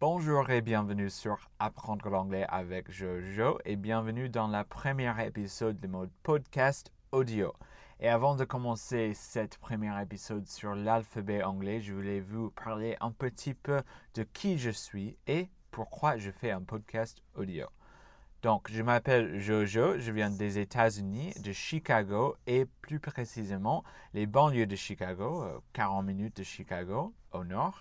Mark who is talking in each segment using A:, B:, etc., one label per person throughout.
A: Bonjour et bienvenue sur Apprendre l'anglais avec Jojo et bienvenue dans la première épisode de mon podcast audio. Et avant de commencer cette premier épisode sur l'alphabet anglais, je voulais vous parler un petit peu de qui je suis et pourquoi je fais un podcast audio. Donc, je m'appelle Jojo, je viens des États-Unis, de Chicago et plus précisément les banlieues de Chicago, 40 euh, minutes de Chicago au nord.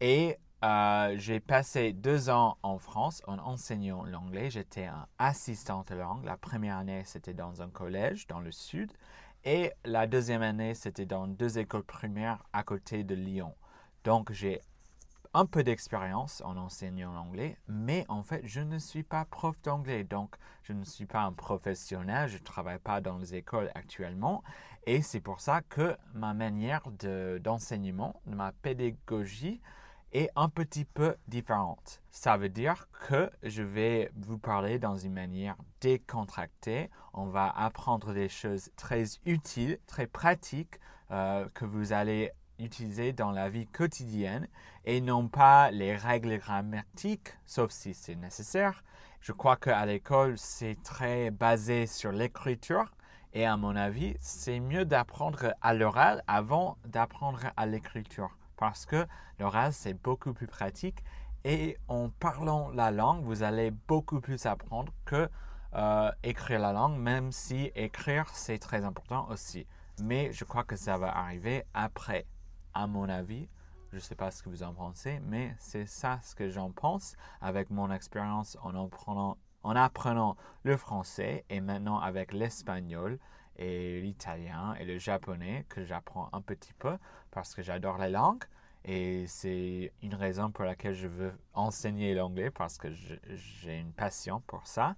A: Et euh, j'ai passé deux ans en France en enseignant l'anglais. J'étais un assistant de langue. La première année, c'était dans un collège dans le sud. Et la deuxième année, c'était dans deux écoles primaires à côté de Lyon. Donc, j'ai un peu d'expérience en enseignant l'anglais, mais en fait, je ne suis pas prof d'anglais. Donc, je ne suis pas un professionnel. Je ne travaille pas dans les écoles actuellement. Et c'est pour ça que ma manière d'enseignement, ma pédagogie, est un petit peu différente. Ça veut dire que je vais vous parler dans une manière décontractée. On va apprendre des choses très utiles, très pratiques euh, que vous allez utiliser dans la vie quotidienne et non pas les règles grammatiques, sauf si c'est nécessaire. Je crois qu'à l'école, c'est très basé sur l'écriture et à mon avis, c'est mieux d'apprendre à l'oral avant d'apprendre à l'écriture parce que l'oral, c'est beaucoup plus pratique et en parlant la langue, vous allez beaucoup plus apprendre que euh, écrire la langue, même si écrire, c'est très important aussi. Mais je crois que ça va arriver après, à mon avis. Je ne sais pas ce que vous en pensez, mais c'est ça ce que j'en pense avec mon expérience en apprenant, en apprenant le français et maintenant avec l'espagnol et l'italien et le japonais que j'apprends un petit peu parce que j'adore les langues. Et c'est une raison pour laquelle je veux enseigner l'anglais parce que j'ai une passion pour ça.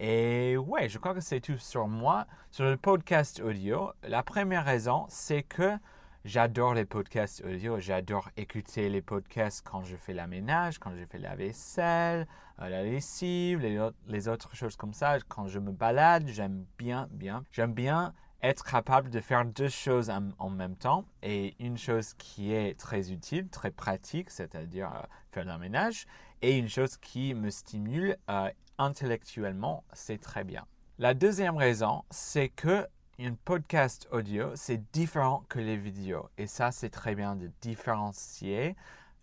A: Et ouais, je crois que c'est tout sur moi. Sur le podcast audio, la première raison, c'est que j'adore les podcasts audio. J'adore écouter les podcasts quand je fais la ménage, quand je fais la vaisselle, euh, la lessive, les, les autres choses comme ça. Quand je me balade, j'aime bien, bien. J'aime bien être capable de faire deux choses en, même temps et une chose qui est très utile, très pratique, c'est-à-dire euh, faire le ménage, et une chose qui me stimule euh, intellectuellement, c'est très bien. La deuxième raison, c'est que un podcast audio, c'est différent que les vidéos. Et ça, c'est très bien de différencier,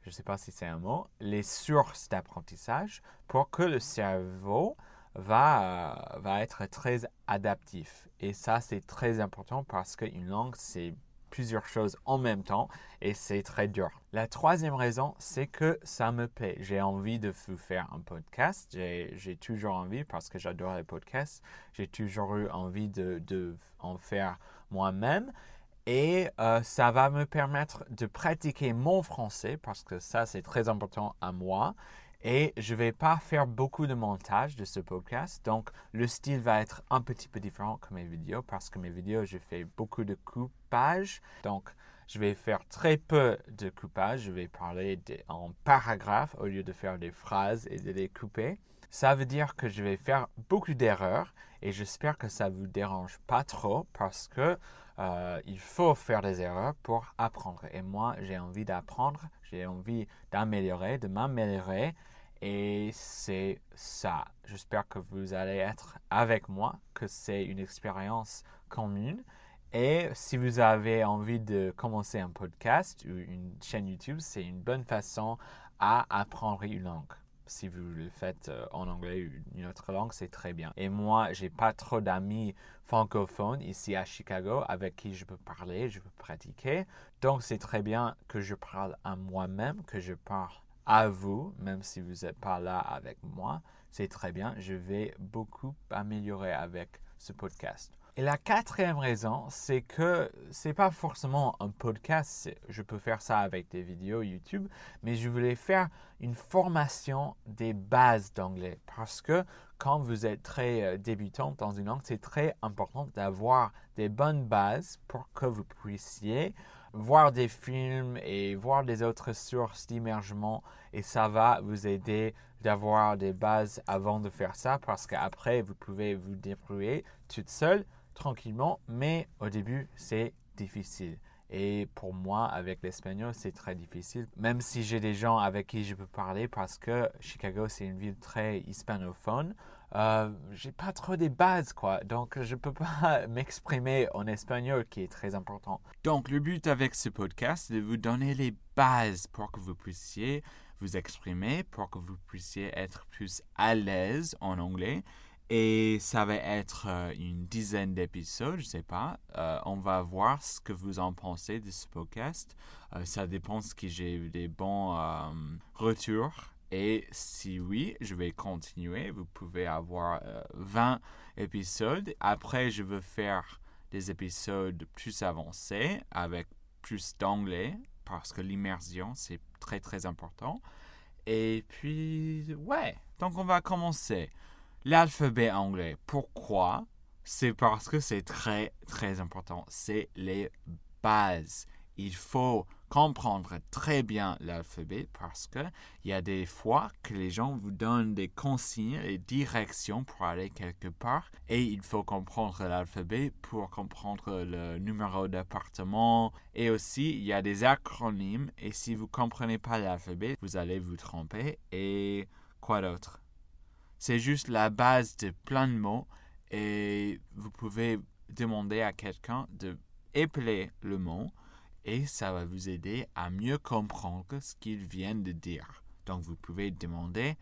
A: je ne sais pas si c'est un mot, les sources d'apprentissage pour que le cerveau va, euh, va être très adaptif. Et ça, c'est très important parce qu'une langue, c'est plusieurs choses en même temps et c'est très dur. La troisième raison, c'est que ça me plaît. J'ai envie de vous faire un podcast. J'ai toujours envie parce que j'adore les podcasts. J'ai toujours eu envie de, de en faire moi-même. Et euh, ça va me permettre de pratiquer mon français parce que ça, c'est très important à moi. Et je ne vais pas faire beaucoup de montage de ce podcast. Donc, le style va être un petit peu différent que mes vidéos parce que mes vidéos, je fais beaucoup de coupage. Donc, je vais faire très peu de coupage. Je vais parler en paragraphes au lieu de faire des phrases et de les couper. Ça veut dire que je vais faire beaucoup d'erreurs et j'espère que ça ne vous dérange pas trop parce que euh, il faut faire des erreurs pour apprendre. Et moi, j'ai envie d'apprendre, j'ai envie d'améliorer, de m'améliorer. Et c'est ça. J'espère que vous allez être avec moi, que c'est une expérience commune. Et si vous avez envie de commencer un podcast ou une chaîne YouTube, c'est une bonne façon à apprendre une langue si vous le faites euh, en anglais ou une autre langue, c'est très bien. Et moi, j'ai pas trop d'amis francophones ici à Chicago avec qui je peux parler, je peux pratiquer. Donc, c'est très bien que je parle à moi-même, que je parle à vous, même si vous n'êtes pas là avec moi. C'est très bien. Je vais beaucoup améliorer avec ce podcast. Et la quatrième raison, c'est que c'est pas forcément un podcast. Je peux faire ça avec des vidéos YouTube, mais je voulais faire une formation des bases d'anglais parce que quand vous êtes très euh, débutant dans une langue, c'est très important d'avoir des bonnes bases pour que vous puissiez voir des films et voir des autres sources d'immergement et ça va vous aider d'avoir des bases avant de faire ça parce qu'après vous pouvez vous débrouiller toute seule tranquillement, mais au début, c'est difficile. Et pour moi, avec l'espagnol, c'est très difficile, même si j'ai des gens avec qui je peux parler parce que Chicago, c'est une ville très hispanophone. Euh, j'ai pas trop des bases, quoi. Donc, je peux pas m'exprimer en espagnol, qui est très important. Donc, le but avec ce podcast, c'est de vous donner les bases pour que vous puissiez vous exprimer, pour que vous puissiez être plus à l'aise en anglais et ça va être euh, une dizaine d'épisodes, je sais pas. Euh, on va voir ce que vous en pensez de ce podcast. Euh, ça dépend si j'ai eu des bons retours. Et si oui, je vais continuer. Vous pouvez avoir 20 épisodes. Après, je veux faire des épisodes plus avancés avec plus d'anglais parce que l'immersion, c'est très très important. Et puis, ouais, donc on va commencer l'alphabet anglais. Pourquoi? C'est parce que c'est très, très important. C'est les bases. Il faut comprendre très bien l'alphabet parce que il y a des fois que les gens vous donnent des consignes et directions pour aller quelque part et il faut comprendre l'alphabet pour comprendre le numéro d'appartement et aussi il y a des acronymes et si vous comprenez pas l'alphabet vous allez vous tromper et quoi d'autre? C'est juste la base de plein de mots et vous pouvez demander à quelqu'un de épeler le mot et ça va vous aider à mieux comprendre ce qu'il vient de dire. Donc vous pouvez demander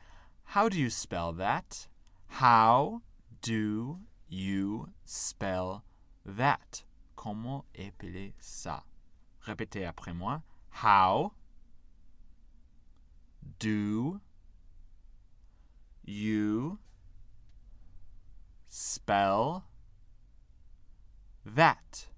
A: How do you spell that? How do you spell that? Comment épeler ça? Répétez après moi. How do you spell that?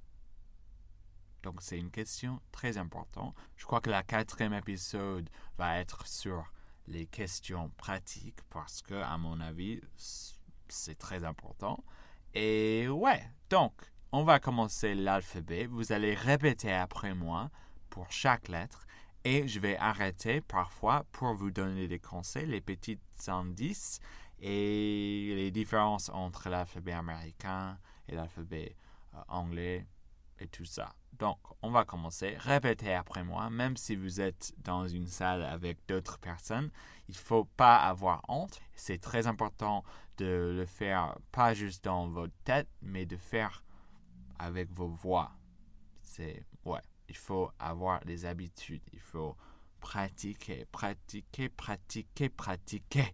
A: Donc c'est une question très importante. Je crois que la quatrième épisode va être sur les questions pratiques parce que, à mon avis, c'est très important. Et ouais, donc on va commencer l'alphabet. Vous allez répéter après moi pour chaque lettre et je vais arrêter parfois pour vous donner des conseils, les petits indices et les différences entre l'alphabet américain et l'alphabet euh, anglais et tout ça. Donc, on va commencer. Répétez après moi, même si vous êtes dans une salle avec d'autres personnes. Il ne faut pas avoir honte. C'est très important de le faire pas juste dans votre tête, mais de faire avec vos voix. C'est, ouais il faut avoir des habitudes. Il faut pratiquer, pratiquer, pratiquer, pratiquer.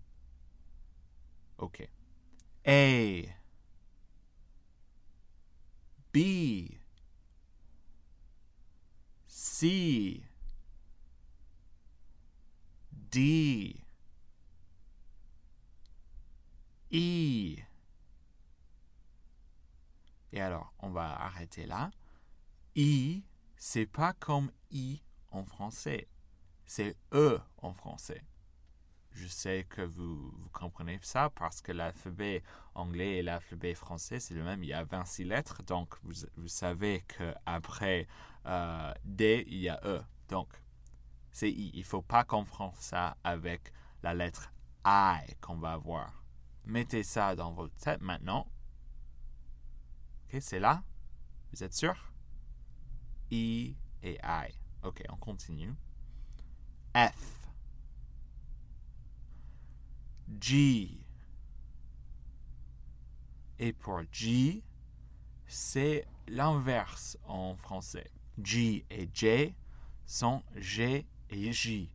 A: OK. A. B. C. D. E. Et alors, on va arrêter là. I c'est pas comme I en français, c'est E en français. Je sais que vous, comprenez ça parce que l'alphabet anglais et l'alphabet français, c'est le même. Il y a 26 lettres, donc vous, savez qu'après euh, D, il y a E. Donc, c'est I. Il ne faut pas confondre ça avec la lettre I qu'on va avoir. Mettez ça dans votre tête maintenant. Ok, c'est là? Vous êtes sûr? E et I. Ok, on continue. F. G. Et pour G, c'est l'inverse en français. G et J sont G et J.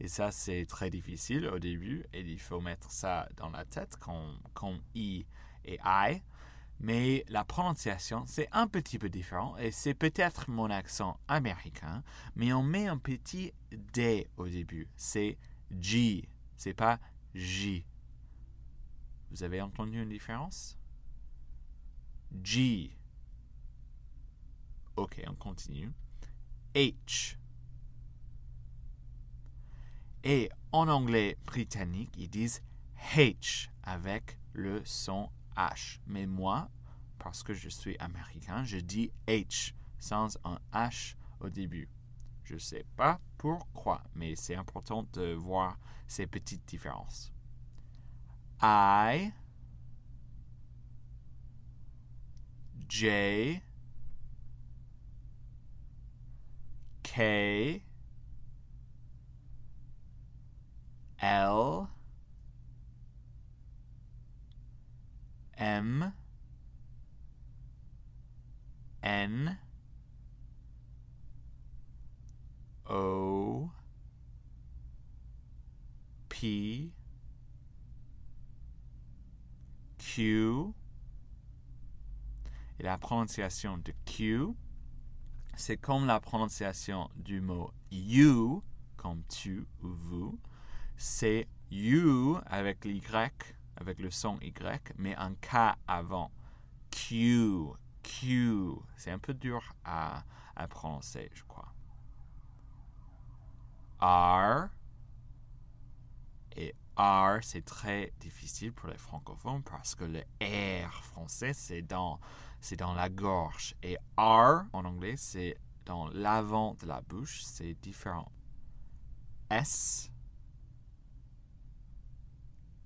A: Et ça, c'est très difficile au début. Et il faut mettre ça dans la tête comme, comme I et I mais la prononciation, c'est un petit peu différent et c'est peut-être mon accent américain, mais on met un petit D au début. C'est G, c'est pas J. Vous avez entendu une différence? G. Ok, on continue. H. Et en anglais britannique, ils disent H avec le son H. Mais moi, parce que je suis américain, je dis H sans un H au début. Je ne sais pas pourquoi, mais c'est important de voir ces petites différences. I, J, K L M N O P Q et la prononciation de Q, c'est comme la prononciation du mot you, comme tu ou vous. C'est you avec l'Y, avec le son Y, mais un K avant. Q, Q. C'est un peu dur à, prononcer, je crois. R. Et R, c'est très difficile pour les francophones parce que le R français, c'est dans, c'est dans la gorge. Et R, en anglais, c'est dans l'avant de la bouche. C'est différent. S.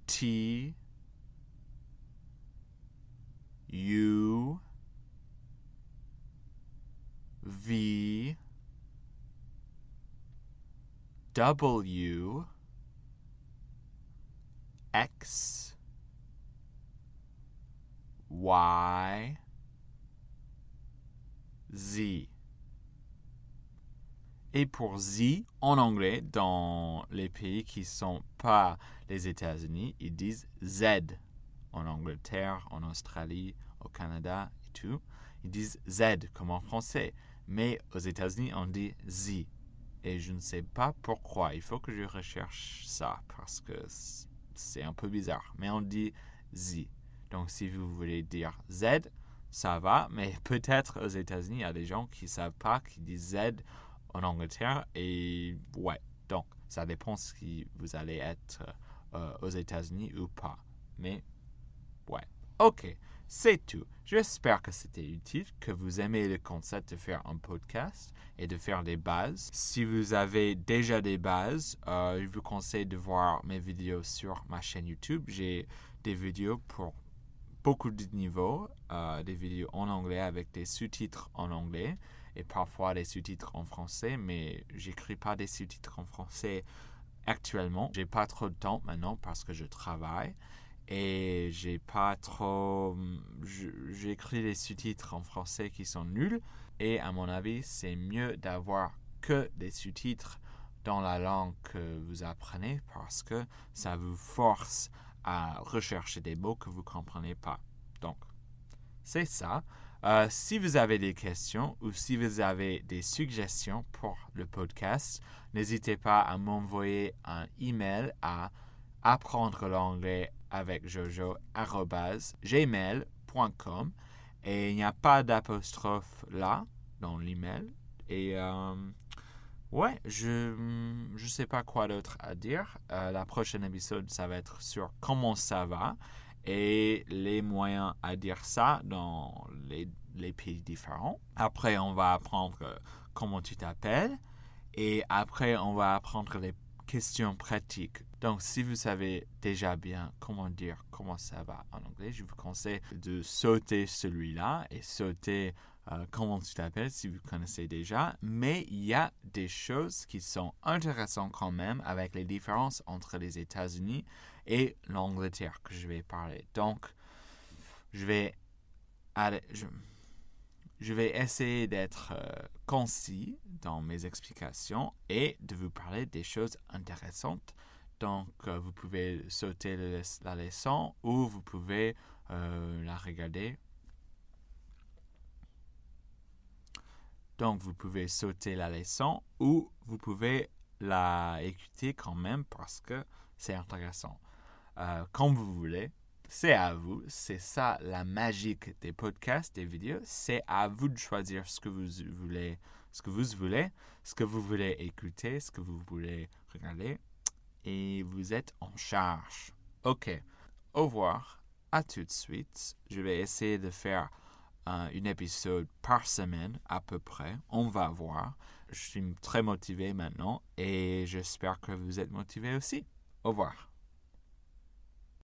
A: T. U. V. W. X, Y, Z. Et pour Z, en anglais, dans les pays qui ne sont pas les États-Unis, ils disent Z. En Angleterre, en Australie, au Canada et tout, ils disent Z comme en français. Mais aux États-Unis, on dit Z. Et je ne sais pas pourquoi. Il faut que je recherche ça parce que c'est un peu bizarre, mais on dit Z. Donc si vous voulez dire Z, ça va, mais peut-être aux États-Unis, il y a des gens qui ne savent pas, qui disent Z en Angleterre, et ouais, donc ça dépend si vous allez être euh, aux États-Unis ou pas. Mais ouais, ok. C'est tout. J'espère que c'était utile, que vous aimez le concept de faire un podcast et de faire des bases. Si vous avez déjà des bases, euh, je vous conseille de voir mes vidéos sur ma chaîne YouTube. J'ai des vidéos pour beaucoup de niveaux, euh, des vidéos en anglais avec des sous-titres en anglais et parfois des sous-titres en français, mais j'écris pas des sous-titres en français actuellement. J'ai pas trop de temps maintenant parce que je travaille et j'ai pas trop. J'ai écrit des sous-titres en français qui sont nuls. Et à mon avis, c'est mieux d'avoir que des sous-titres dans la langue que vous apprenez parce que ça vous force à rechercher des mots que vous ne comprenez pas. Donc, c'est ça. Euh, si vous avez des questions ou si vous avez des suggestions pour le podcast, n'hésitez pas à m'envoyer un email à apprendre l'anglais avec jojo gmail.com et il n'y a pas d'apostrophe là dans l'email. Et euh, ouais je je sais pas quoi d'autre à dire. Euh, la prochaine épisode ça va être sur comment ça va. Et les moyens à dire ça dans les, les pays différents. Après on va apprendre comment tu t'appelles. Et après on va apprendre les questions pratiques. Donc, si vous savez déjà bien comment dire comment ça va en anglais, je vous conseille de sauter celui-là et sauter euh, comment tu t'appelles si vous connaissez déjà. Mais il y a des choses qui sont intéressantes quand même avec les différences entre les États-Unis et l'Angleterre que je vais parler. Donc, je vais aller. Je vais essayer d'être euh, concis dans mes explications et de vous parler des choses intéressantes. Donc, euh, vous pouvez sauter la leçon ou vous pouvez euh, la regarder. Donc, vous pouvez sauter la leçon ou vous pouvez la écouter quand même parce que c'est intéressant. comme vous voulez c'est à vous. C'est ça la magie des podcasts, des vidéos. C'est à vous de choisir ce que vous voulez, ce que vous voulez, ce que vous voulez écouter, ce que vous voulez regarder. Et vous êtes en charge. Ok. Au revoir. À tout de suite. Je vais essayer de faire un, épisode par semaine à peu près. On va voir. Je suis très motivé maintenant et j'espère que vous êtes motivé aussi. Au revoir.